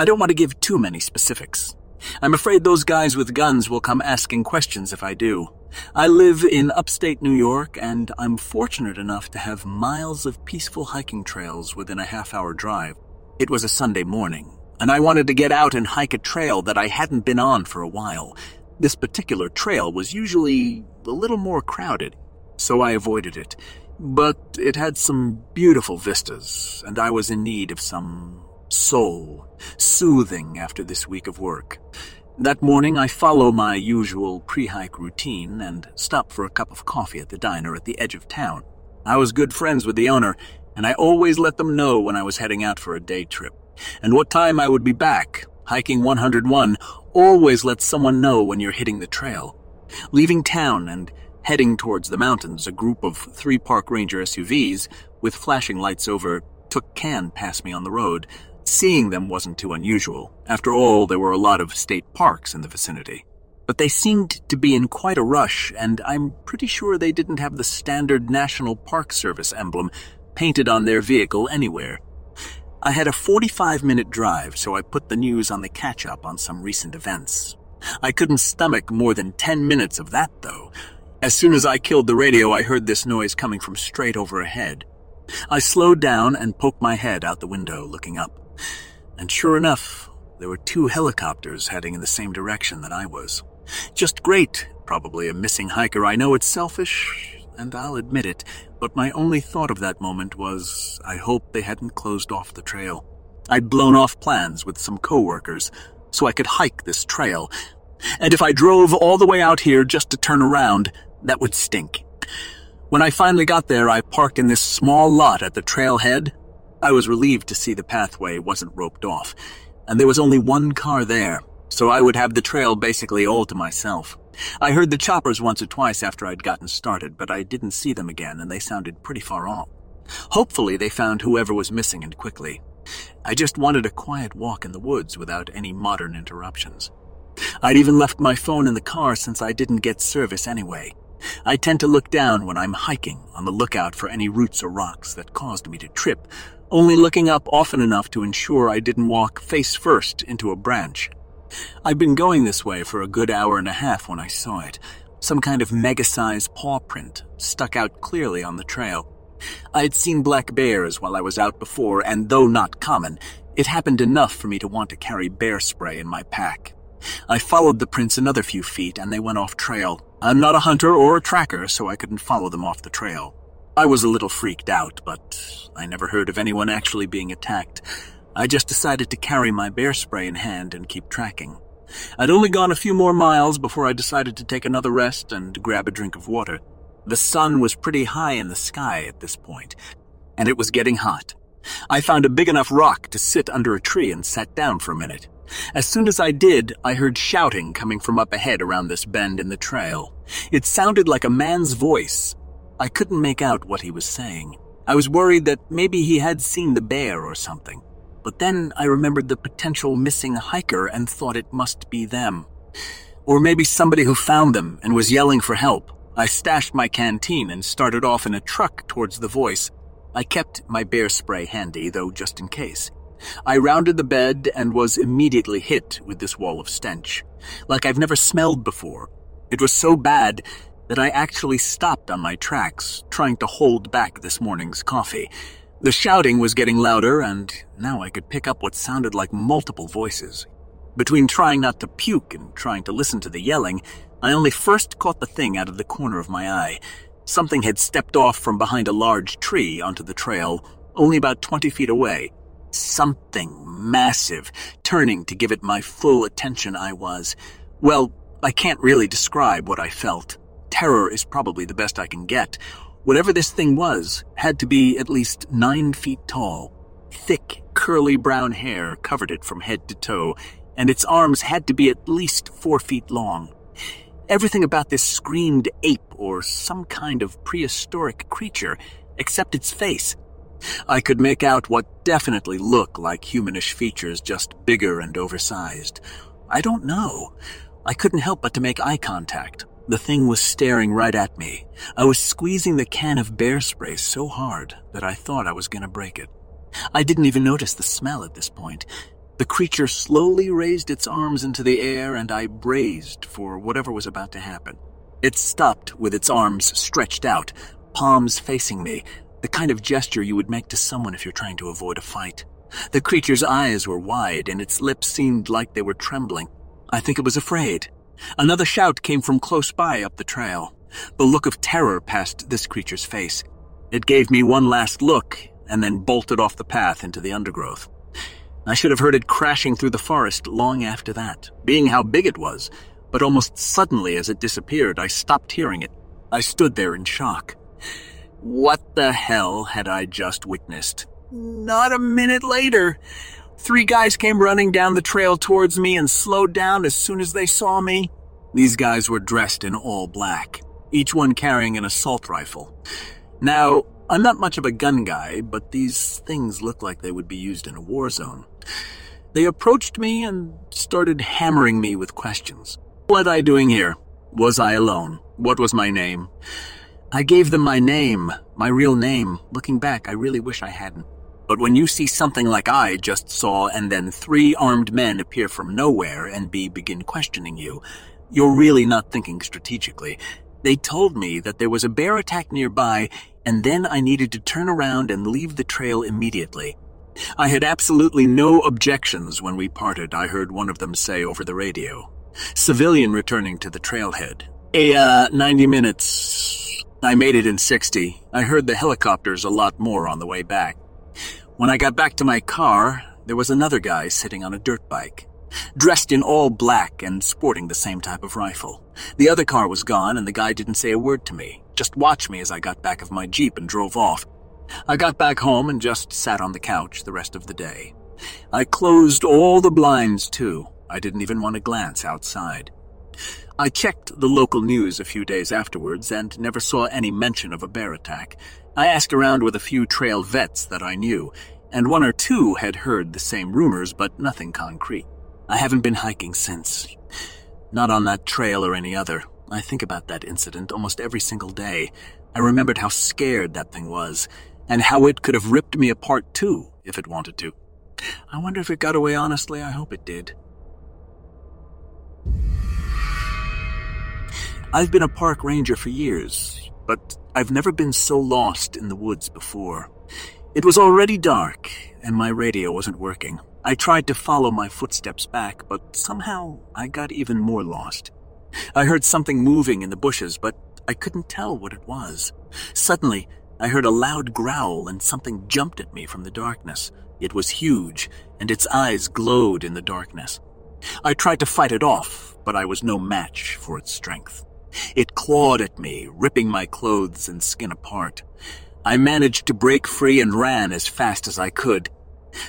I don't want to give too many specifics. I'm afraid those guys with guns will come asking questions if I do. I live in upstate New York, and I'm fortunate enough to have miles of peaceful hiking trails within a half hour drive. It was a Sunday morning, and I wanted to get out and hike a trail that I hadn't been on for a while. This particular trail was usually a little more crowded, so I avoided it. But it had some beautiful vistas, and I was in need of some soul, soothing after this week of work. That morning, I follow my usual pre hike routine and stop for a cup of coffee at the diner at the edge of town. I was good friends with the owner, and I always let them know when I was heading out for a day trip, and what time I would be back. Hiking 101 always lets someone know when you're hitting the trail. Leaving town and heading towards the mountains, a group of three park ranger SUVs with flashing lights over took can past me on the road, Seeing them wasn't too unusual. After all, there were a lot of state parks in the vicinity. But they seemed to be in quite a rush, and I'm pretty sure they didn't have the standard National Park Service emblem painted on their vehicle anywhere. I had a 45 minute drive, so I put the news on the catch up on some recent events. I couldn't stomach more than 10 minutes of that, though. As soon as I killed the radio, I heard this noise coming from straight over ahead. I slowed down and poked my head out the window, looking up. And sure enough, there were two helicopters heading in the same direction that I was. Just great, probably a missing hiker. I know it's selfish, and I'll admit it, but my only thought of that moment was I hope they hadn't closed off the trail. I'd blown off plans with some coworkers so I could hike this trail, and if I drove all the way out here just to turn around, that would stink. When I finally got there, I parked in this small lot at the trailhead I was relieved to see the pathway wasn't roped off, and there was only one car there, so I would have the trail basically all to myself. I heard the choppers once or twice after I'd gotten started, but I didn't see them again, and they sounded pretty far off. Hopefully, they found whoever was missing and quickly. I just wanted a quiet walk in the woods without any modern interruptions. I'd even left my phone in the car since I didn't get service anyway. I tend to look down when I'm hiking on the lookout for any roots or rocks that caused me to trip only looking up often enough to ensure I didn't walk face first into a branch. I'd been going this way for a good hour and a half when I saw it. Some kind of mega-sized paw print stuck out clearly on the trail. I had seen black bears while I was out before, and though not common, it happened enough for me to want to carry bear spray in my pack. I followed the prints another few feet, and they went off trail. I'm not a hunter or a tracker, so I couldn't follow them off the trail. I was a little freaked out, but I never heard of anyone actually being attacked. I just decided to carry my bear spray in hand and keep tracking. I'd only gone a few more miles before I decided to take another rest and grab a drink of water. The sun was pretty high in the sky at this point, and it was getting hot. I found a big enough rock to sit under a tree and sat down for a minute. As soon as I did, I heard shouting coming from up ahead around this bend in the trail. It sounded like a man's voice, I couldn't make out what he was saying. I was worried that maybe he had seen the bear or something. But then I remembered the potential missing hiker and thought it must be them. Or maybe somebody who found them and was yelling for help. I stashed my canteen and started off in a truck towards the voice. I kept my bear spray handy, though just in case. I rounded the bed and was immediately hit with this wall of stench, like I've never smelled before. It was so bad that I actually stopped on my tracks, trying to hold back this morning's coffee. The shouting was getting louder, and now I could pick up what sounded like multiple voices. Between trying not to puke and trying to listen to the yelling, I only first caught the thing out of the corner of my eye. Something had stepped off from behind a large tree onto the trail, only about 20 feet away. Something massive, turning to give it my full attention I was. Well, I can't really describe what I felt. Terror is probably the best I can get. Whatever this thing was had to be at least nine feet tall. Thick, curly brown hair covered it from head to toe, and its arms had to be at least four feet long. Everything about this screamed ape or some kind of prehistoric creature, except its face. I could make out what definitely looked like humanish features, just bigger and oversized. I don't know. I couldn't help but to make eye contact, the thing was staring right at me. I was squeezing the can of bear spray so hard that I thought I was going to break it. I didn't even notice the smell at this point. The creature slowly raised its arms into the air, and I braced for whatever was about to happen. It stopped with its arms stretched out, palms facing me, the kind of gesture you would make to someone if you're trying to avoid a fight. The creature's eyes were wide, and its lips seemed like they were trembling. I think it was afraid. Another shout came from close by up the trail. The look of terror passed this creature's face. It gave me one last look, and then bolted off the path into the undergrowth. I should have heard it crashing through the forest long after that, being how big it was, but almost suddenly as it disappeared, I stopped hearing it. I stood there in shock. What the hell had I just witnessed? Not a minute later, three guys came running down the trail towards me and slowed down as soon as they saw me. These guys were dressed in all black, each one carrying an assault rifle. Now, I'm not much of a gun guy, but these things look like they would be used in a war zone. They approached me and started hammering me with questions. What I doing here? Was I alone? What was my name? I gave them my name, my real name. Looking back, I really wish I hadn't. But when you see something like I just saw and then three armed men appear from nowhere and begin questioning you, you're really not thinking strategically. They told me that there was a bear attack nearby and then I needed to turn around and leave the trail immediately. I had absolutely no objections when we parted, I heard one of them say over the radio. Civilian returning to the trailhead. A, uh, 90 minutes. I made it in 60. I heard the helicopters a lot more on the way back. When I got back to my car, there was another guy sitting on a dirt bike, dressed in all black and sporting the same type of rifle. The other car was gone, and the guy didn't say a word to me, just watched me as I got back of my Jeep and drove off. I got back home and just sat on the couch the rest of the day. I closed all the blinds, too. I didn't even want to glance outside. I checked the local news a few days afterwards and never saw any mention of a bear attack. I asked around with a few trail vets that I knew, and one or two had heard the same rumors, but nothing concrete. I haven't been hiking since. Not on that trail or any other. I think about that incident almost every single day. I remembered how scared that thing was, and how it could have ripped me apart too, if it wanted to. I wonder if it got away honestly. I hope it did. I've been a park ranger for years, but I've never been so lost in the woods before. It was already dark, and my radio wasn't working. I tried to follow my footsteps back, but somehow I got even more lost. I heard something moving in the bushes, but I couldn't tell what it was. Suddenly, I heard a loud growl and something jumped at me from the darkness. It was huge, and its eyes glowed in the darkness. I tried to fight it off, but I was no match for its strength. It clawed at me, ripping my clothes and skin apart. I managed to break free and ran as fast as I could.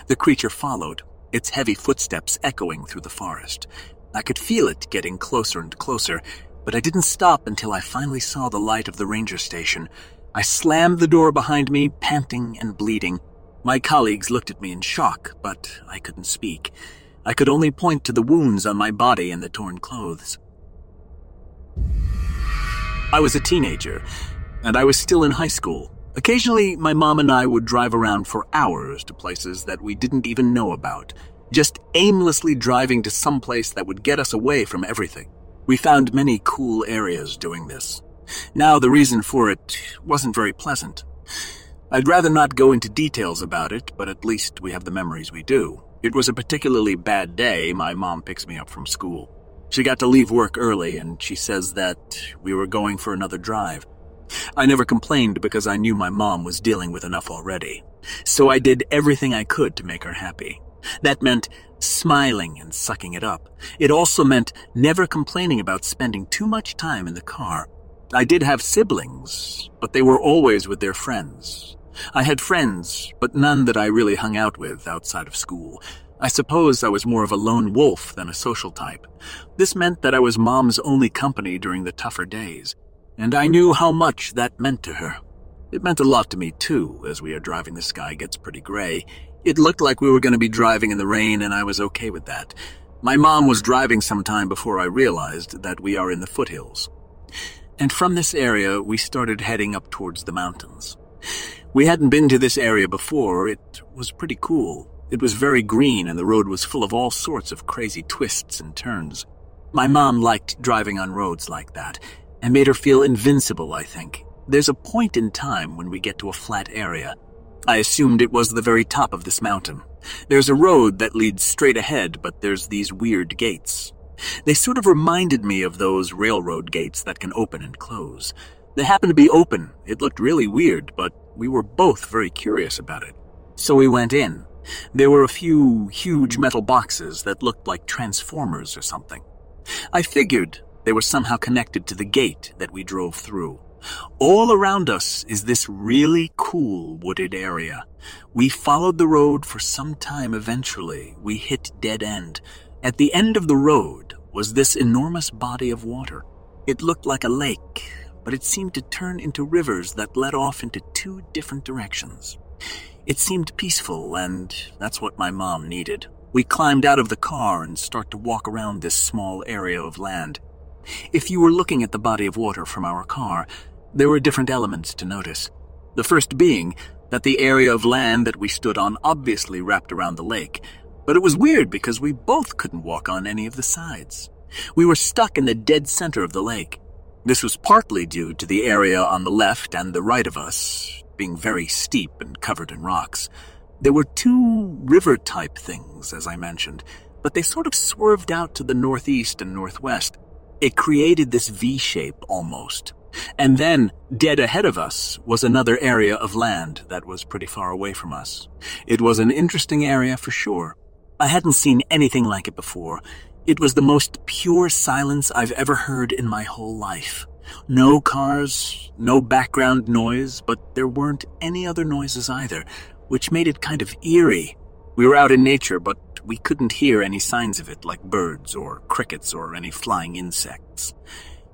The creature followed, its heavy footsteps echoing through the forest. I could feel it getting closer and closer, but I didn't stop until I finally saw the light of the ranger station. I slammed the door behind me, panting and bleeding. My colleagues looked at me in shock, but I couldn't speak. I could only point to the wounds on my body and the torn clothes. I was a teenager, and I was still in high school. Occasionally, my mom and I would drive around for hours to places that we didn't even know about, just aimlessly driving to some place that would get us away from everything. We found many cool areas doing this. Now, the reason for it wasn't very pleasant. I'd rather not go into details about it, but at least we have the memories we do. It was a particularly bad day my mom picks me up from school. She got to leave work early, and she says that we were going for another drive. I never complained because I knew my mom was dealing with enough already. So I did everything I could to make her happy. That meant smiling and sucking it up. It also meant never complaining about spending too much time in the car. I did have siblings, but they were always with their friends. I had friends, but none that I really hung out with outside of school. I suppose I was more of a lone wolf than a social type. This meant that I was Mom's only company during the tougher days, and I knew how much that meant to her. It meant a lot to me, too, as we are driving the sky gets pretty gray. It looked like we were going to be driving in the rain, and I was okay with that. My mom was driving some time before I realized that we are in the foothills. And from this area, we started heading up towards the mountains. We hadn't been to this area before. It was pretty cool. It was very green and the road was full of all sorts of crazy twists and turns. My mom liked driving on roads like that, and made her feel invincible, I think. There's a point in time when we get to a flat area. I assumed it was the very top of this mountain. There's a road that leads straight ahead, but there's these weird gates. They sort of reminded me of those railroad gates that can open and close. They happened to be open. It looked really weird, but we were both very curious about it. So we went in. There were a few huge metal boxes that looked like transformers or something. I figured they were somehow connected to the gate that we drove through. All around us is this really cool wooded area. We followed the road for some time eventually. We hit dead end. At the end of the road was this enormous body of water. It looked like a lake, but it seemed to turn into rivers that led off into two different directions. It seemed peaceful, and that's what my mom needed. We climbed out of the car and start to walk around this small area of land. If you were looking at the body of water from our car, there were different elements to notice. The first being that the area of land that we stood on obviously wrapped around the lake, but it was weird because we both couldn't walk on any of the sides. We were stuck in the dead center of the lake. This was partly due to the area on the left and the right of us being very steep and covered in rocks. There were two river type things, as I mentioned, but they sort of swerved out to the northeast and northwest. It created this V shape almost, and then, dead ahead of us, was another area of land that was pretty far away from us. It was an interesting area for sure. I hadn't seen anything like it before. It was the most pure silence I've ever heard in my whole life. No cars, no background noise, but there weren't any other noises either, which made it kind of eerie. We were out in nature, but we couldn't hear any signs of it, like birds or crickets or any flying insects.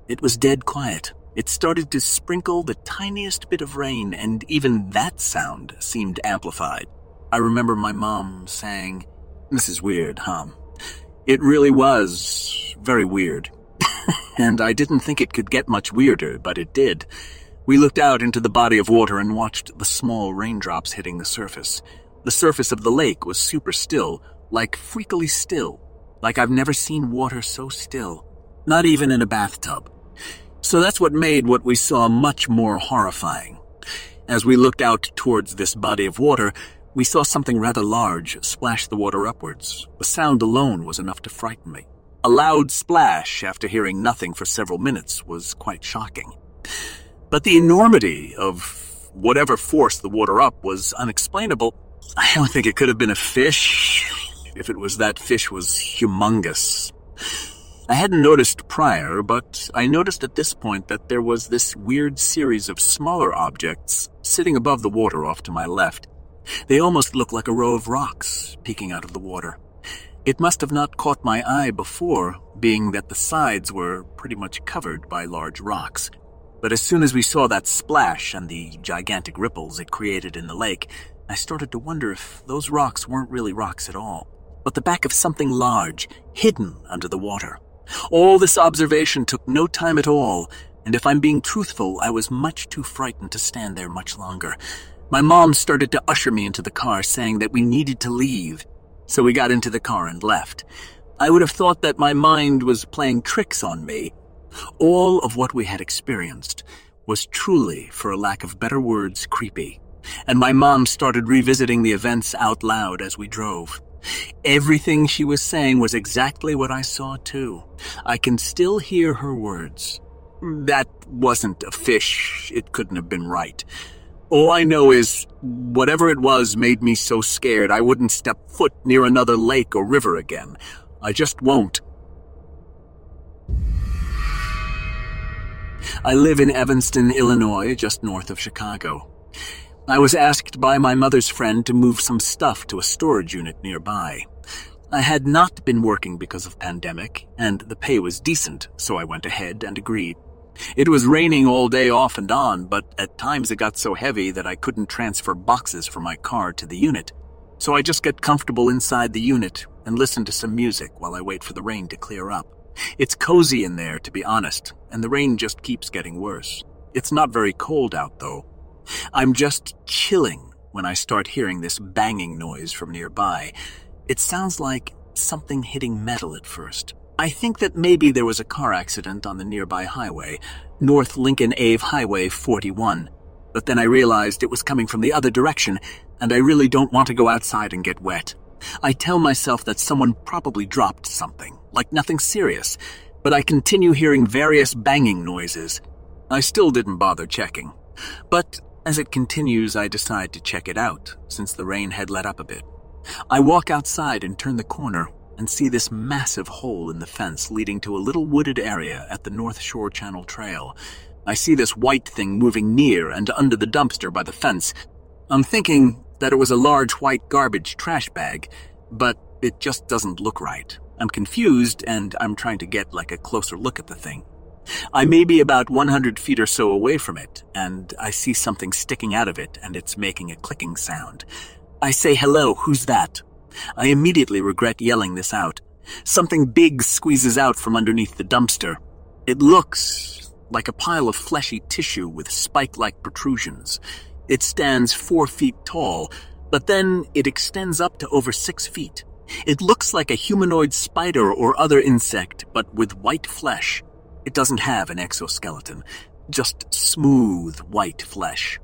It was dead quiet. It started to sprinkle the tiniest bit of rain, and even that sound seemed amplified. I remember my mom saying, This is weird, huh? It really was very weird. And I didn't think it could get much weirder, but it did. We looked out into the body of water and watched the small raindrops hitting the surface. The surface of the lake was super still, like freakily still, like I've never seen water so still, not even in a bathtub. So that's what made what we saw much more horrifying. As we looked out towards this body of water, we saw something rather large splash the water upwards. The sound alone was enough to frighten me. A loud splash after hearing nothing for several minutes was quite shocking. But the enormity of whatever forced the water up was unexplainable. I don't think it could have been a fish. If it was that fish was humongous. I hadn't noticed prior, but I noticed at this point that there was this weird series of smaller objects sitting above the water off to my left. They almost looked like a row of rocks peeking out of the water. It must have not caught my eye before, being that the sides were pretty much covered by large rocks. But as soon as we saw that splash and the gigantic ripples it created in the lake, I started to wonder if those rocks weren't really rocks at all, but the back of something large, hidden under the water. All this observation took no time at all, and if I'm being truthful, I was much too frightened to stand there much longer. My mom started to usher me into the car, saying that we needed to leave. So we got into the car and left. I would have thought that my mind was playing tricks on me. All of what we had experienced was truly, for a lack of better words, creepy. And my mom started revisiting the events out loud as we drove. Everything she was saying was exactly what I saw too. I can still hear her words. That wasn't a fish. It couldn't have been right. All I know is, whatever it was made me so scared I wouldn't step foot near another lake or river again. I just won't. I live in Evanston, Illinois, just north of Chicago. I was asked by my mother's friend to move some stuff to a storage unit nearby. I had not been working because of pandemic, and the pay was decent, so I went ahead and agreed. It was raining all day off and on, but at times it got so heavy that I couldn't transfer boxes from my car to the unit. So I just get comfortable inside the unit and listen to some music while I wait for the rain to clear up. It's cozy in there, to be honest, and the rain just keeps getting worse. It's not very cold out, though, I'm just chilling when I start hearing this banging noise from nearby. It sounds like something hitting metal at first. I think that maybe there was a car accident on the nearby highway, North Lincoln Ave Highway 41. But then I realized it was coming from the other direction, and I really don't want to go outside and get wet. I tell myself that someone probably dropped something, like nothing serious, but I continue hearing various banging noises. I still didn't bother checking. But as it continues, I decide to check it out, since the rain had let up a bit. I walk outside and turn the corner and see this massive hole in the fence leading to a little wooded area at the North Shore Channel Trail. I see this white thing moving near and under the dumpster by the fence. I'm thinking that it was a large white garbage trash bag, but it just doesn't look right. I'm confused and I'm trying to get like a closer look at the thing. I may be about 100 feet or so away from it, and I see something sticking out of it and it's making a clicking sound. I say, hello, who's that? I immediately regret yelling this out. Something big squeezes out from underneath the dumpster. It looks like a pile of fleshy tissue with spike-like protrusions. It stands four feet tall, but then it extends up to over six feet. It looks like a humanoid spider or other insect, but with white flesh. It doesn't have an exoskeleton, just smooth white flesh.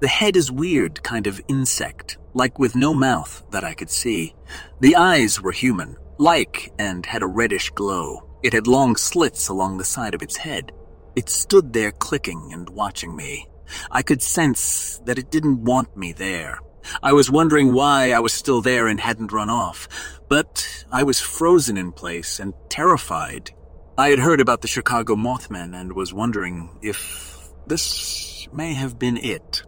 The head is weird kind of insect, like with no mouth that I could see. The eyes were human, like, and had a reddish glow. It had long slits along the side of its head. It stood there clicking and watching me. I could sense that it didn't want me there. I was wondering why I was still there and hadn't run off, but I was frozen in place and terrified. I had heard about the Chicago Mothman and was wondering if this may have been it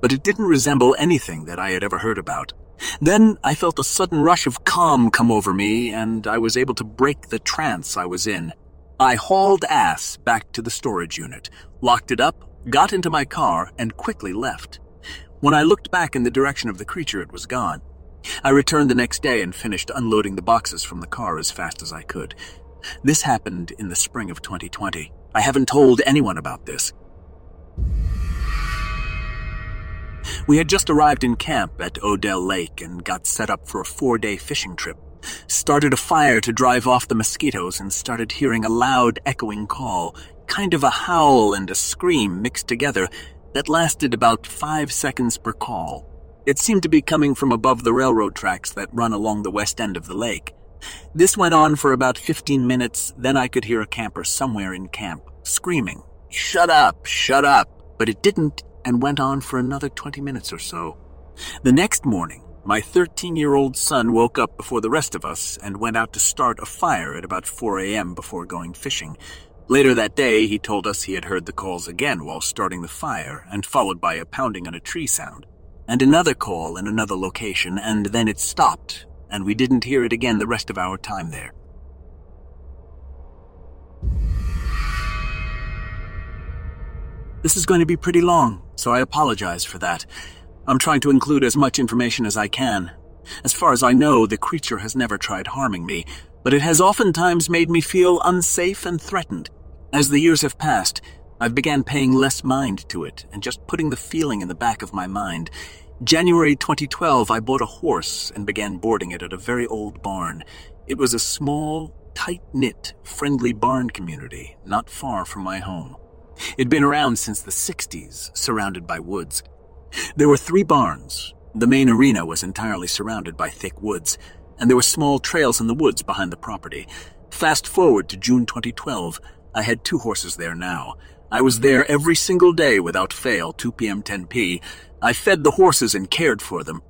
but it didn't resemble anything that I had ever heard about. Then I felt a sudden rush of calm come over me, and I was able to break the trance I was in. I hauled ass back to the storage unit, locked it up, got into my car, and quickly left. When I looked back in the direction of the creature, it was gone. I returned the next day and finished unloading the boxes from the car as fast as I could. This happened in the spring of 2020. I haven't told anyone about this. We had just arrived in camp at Odell Lake and got set up for a four day fishing trip. Started a fire to drive off the mosquitoes and started hearing a loud, echoing call, kind of a howl and a scream mixed together, that lasted about five seconds per call. It seemed to be coming from above the railroad tracks that run along the west end of the lake. This went on for about 15 minutes, then I could hear a camper somewhere in camp screaming, Shut up, shut up! But it didn't and went on for another 20 minutes or so. The next morning, my 13 year old son woke up before the rest of us and went out to start a fire at about 4 a.m. before going fishing. Later that day, he told us he had heard the calls again while starting the fire, and followed by a pounding on a tree sound. And another call in another location, and then it stopped, and we didn't hear it again the rest of our time there. This is going to be pretty long, so I apologize for that. I'm trying to include as much information as I can. As far as I know, the creature has never tried harming me, but it has oftentimes made me feel unsafe and threatened. As the years have passed, I've began paying less mind to it and just putting the feeling in the back of my mind. January 2012, I bought a horse and began boarding it at a very old barn. It was a small, tight-knit, friendly barn community not far from my home. It'd been around since the 60s, surrounded by woods. There were three barns. The main arena was entirely surrounded by thick woods, and there were small trails in the woods behind the property. Fast forward to June 2012, I had two horses there now. I was there every single day without fail, 2 p.m. 10 p. I fed the horses and cared for them.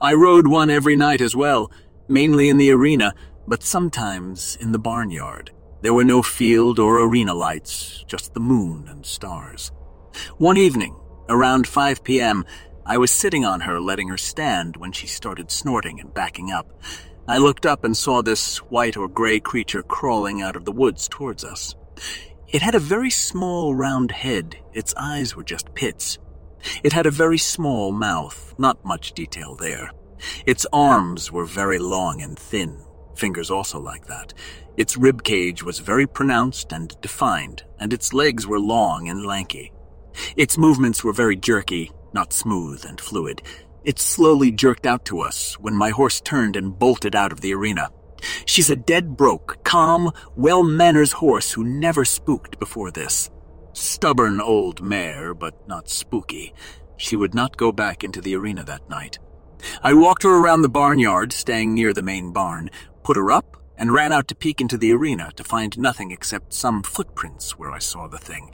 I rode one every night as well, mainly in the arena, but sometimes in the barnyard. There were no field or arena lights, just the moon and stars. One evening, around 5 p.m., I was sitting on her, letting her stand when she started snorting and backing up. I looked up and saw this white or gray creature crawling out of the woods towards us. It had a very small round head. Its eyes were just pits. It had a very small mouth, not much detail there. Its arms were very long and thin, fingers also like that. Its rib cage was very pronounced and defined, and its legs were long and lanky. Its movements were very jerky, not smooth and fluid. It slowly jerked out to us when my horse turned and bolted out of the arena. She's a dead broke, calm, well-mannered horse who never spooked before this. Stubborn old mare, but not spooky. She would not go back into the arena that night. I walked her around the barnyard, staying near the main barn, put her up, and ran out to peek into the arena to find nothing except some footprints where I saw the thing.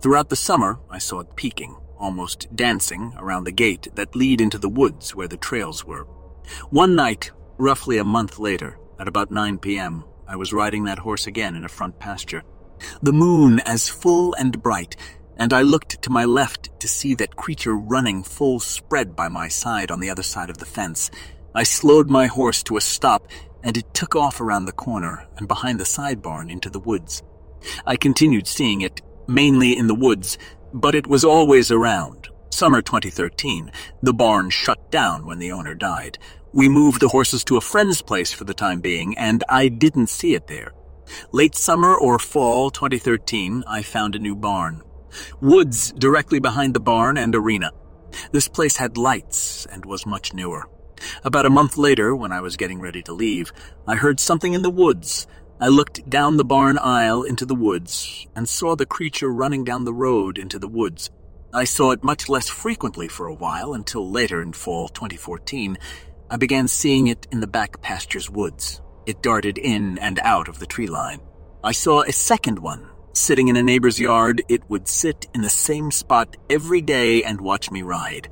Throughout the summer, I saw it peeking, almost dancing, around the gate that lead into the woods where the trails were. One night, roughly a month later, at about 9 p.m., I was riding that horse again in a front pasture. The moon as full and bright, and I looked to my left to see that creature running full spread by my side on the other side of the fence. I slowed my horse to a stop and it took off around the corner and behind the side barn into the woods. I continued seeing it, mainly in the woods, but it was always around. Summer 2013, the barn shut down when the owner died. We moved the horses to a friend's place for the time being, and I didn't see it there. Late summer or fall 2013, I found a new barn. Woods directly behind the barn and arena. This place had lights and was much newer. About a month later, when I was getting ready to leave, I heard something in the woods. I looked down the barn aisle into the woods and saw the creature running down the road into the woods. I saw it much less frequently for a while until later in fall 2014. I began seeing it in the back pasture's woods. It darted in and out of the tree line. I saw a second one. Sitting in a neighbor's yard, it would sit in the same spot every day and watch me ride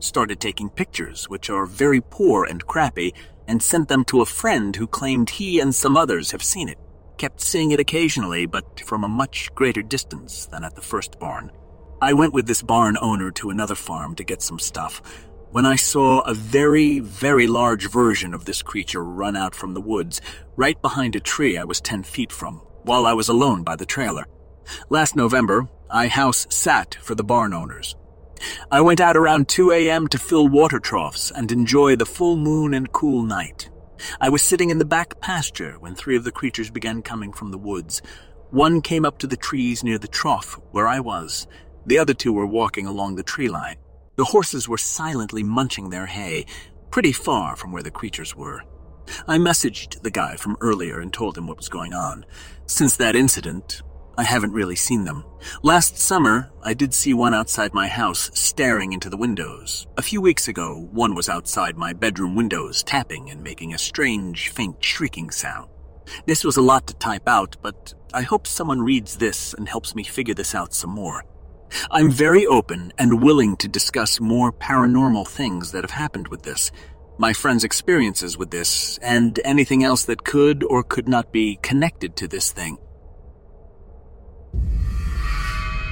started taking pictures, which are very poor and crappy, and sent them to a friend who claimed he and some others have seen it. Kept seeing it occasionally, but from a much greater distance than at the first barn. I went with this barn owner to another farm to get some stuff when I saw a very, very large version of this creature run out from the woods, right behind a tree I was 10 feet from, while I was alone by the trailer. Last November, I house sat for the barn owners, I went out around 2 a.m. to fill water troughs and enjoy the full moon and cool night. I was sitting in the back pasture when three of the creatures began coming from the woods. One came up to the trees near the trough where I was. The other two were walking along the tree line. The horses were silently munching their hay, pretty far from where the creatures were. I messaged the guy from earlier and told him what was going on. Since that incident, I haven't really seen them. Last summer, I did see one outside my house staring into the windows. A few weeks ago, one was outside my bedroom windows tapping and making a strange, faint shrieking sound. This was a lot to type out, but I hope someone reads this and helps me figure this out some more. I'm very open and willing to discuss more paranormal things that have happened with this, my friends' experiences with this, and anything else that could or could not be connected to this thing.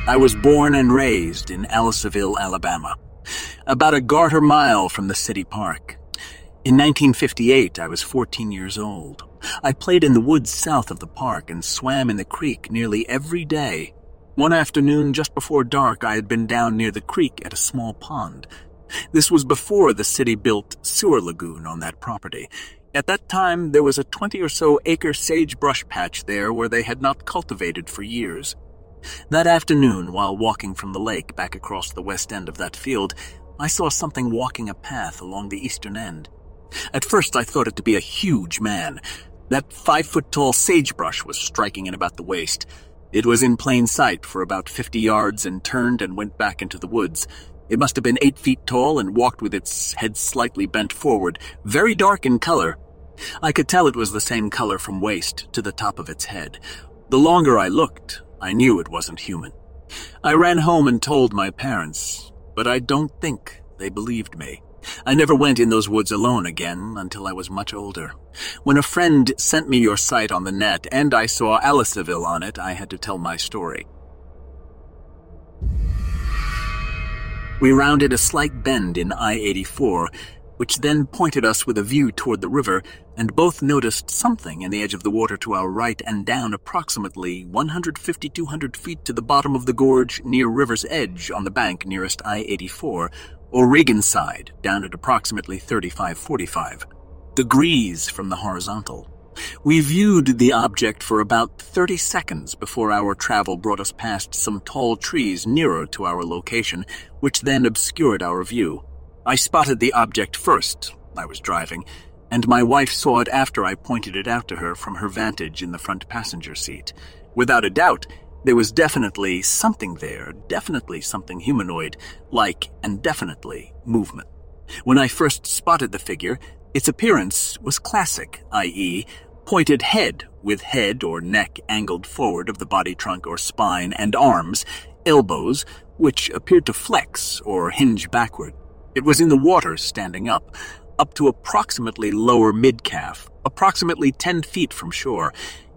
I was born and raised in Ellisville, Alabama, about a garter mile from the city park. In 1958, I was 14 years old. I played in the woods south of the park and swam in the creek nearly every day. One afternoon, just before dark, I had been down near the creek at a small pond. This was before the city built sewer lagoon on that property. At that time, there was a 20 or so acre sagebrush patch there where they had not cultivated for years. That afternoon, while walking from the lake back across the west end of that field, I saw something walking a path along the eastern end. At first, I thought it to be a huge man. That five foot tall sagebrush was striking in about the waist. It was in plain sight for about 50 yards and turned and went back into the woods. It must have been eight feet tall and walked with its head slightly bent forward, very dark in color. I could tell it was the same color from waist to the top of its head. The longer I looked, I knew it wasn't human. I ran home and told my parents, but I don't think they believed me. I never went in those woods alone again until I was much older. When a friend sent me your site on the net and I saw Ellisville on it, I had to tell my story. We rounded a slight bend in I 84 which then pointed us with a view toward the river, and both noticed something in the edge of the water to our right and down approximately 150 200 feet to the bottom of the gorge near river's edge on the bank nearest I-84, or Oregon side, down at approximately 35 45 degrees from the horizontal. We viewed the object for about 30 seconds before our travel brought us past some tall trees nearer to our location, which then obscured our view. I spotted the object first. I was driving, and my wife saw it after I pointed it out to her from her vantage in the front passenger seat. Without a doubt, there was definitely something there, definitely something humanoid, like, and definitely, movement. When I first spotted the figure, its appearance was classic, i.e., pointed head with head or neck angled forward of the body trunk or spine, and arms, elbows, which appeared to flex or hinge backward. It was in the water standing up, up to approximately lower mid-calf, approximately 10 feet from shore.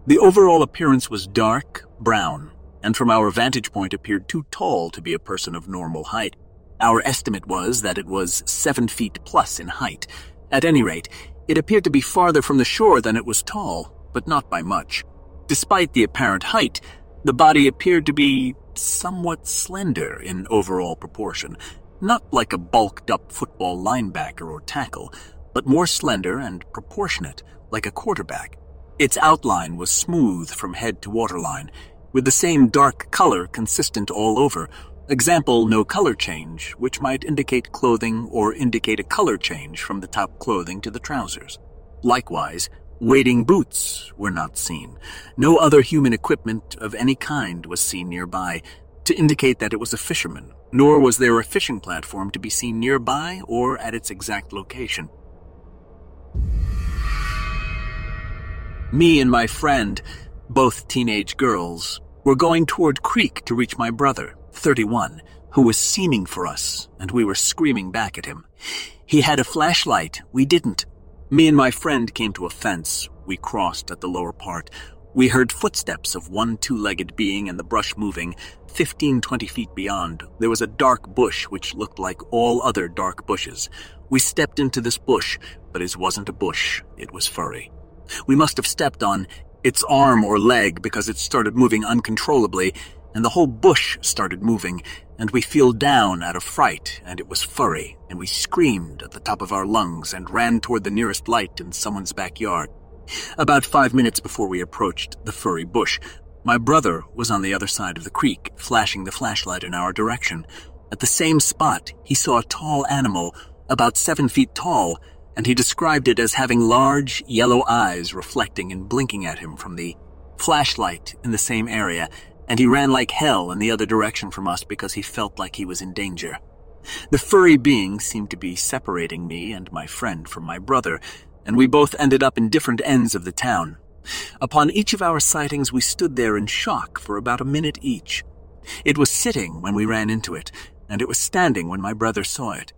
The overall appearance was dark, brown, and from our vantage point appeared too tall to be a person of normal height. Our estimate was that it was seven feet plus in height. At any rate, it appeared to be farther from the shore than it was tall, but not by much. Despite the apparent height, the body appeared to be somewhat slender in overall proportion, not like a bulked up football linebacker or tackle, but more slender and proportionate, like a quarterback. Its outline was smooth from head to waterline, with the same dark color consistent all over. Example, no color change, which might indicate clothing or indicate a color change from the top clothing to the trousers. Likewise, wading boots were not seen. No other human equipment of any kind was seen nearby to indicate that it was a fisherman nor was there a fishing platform to be seen nearby or at its exact location. Me and my friend, both teenage girls, were going toward creek to reach my brother, 31, who was seeming for us, and we were screaming back at him. He had a flashlight, we didn't. Me and my friend came to a fence. We crossed at the lower part. We heard footsteps of one two-legged being and the brush moving. Fifteen, twenty feet beyond, there was a dark bush which looked like all other dark bushes. We stepped into this bush, but it wasn't a bush, it was furry. We must have stepped on its arm or leg because it started moving uncontrollably, and the whole bush started moving, and we fell down out of fright, and it was furry, and we screamed at the top of our lungs and ran toward the nearest light in someone's backyard. About five minutes before we approached the furry bush, my brother was on the other side of the creek, flashing the flashlight in our direction. At the same spot, he saw a tall animal, about seven feet tall, and he described it as having large, yellow eyes reflecting and blinking at him from the flashlight in the same area, and he ran like hell in the other direction from us because he felt like he was in danger. The furry being seemed to be separating me and my friend from my brother, and we both ended up in different ends of the town. Upon each of our sightings, we stood there in shock for about a minute each. It was sitting when we ran into it, and it was standing when my brother saw it.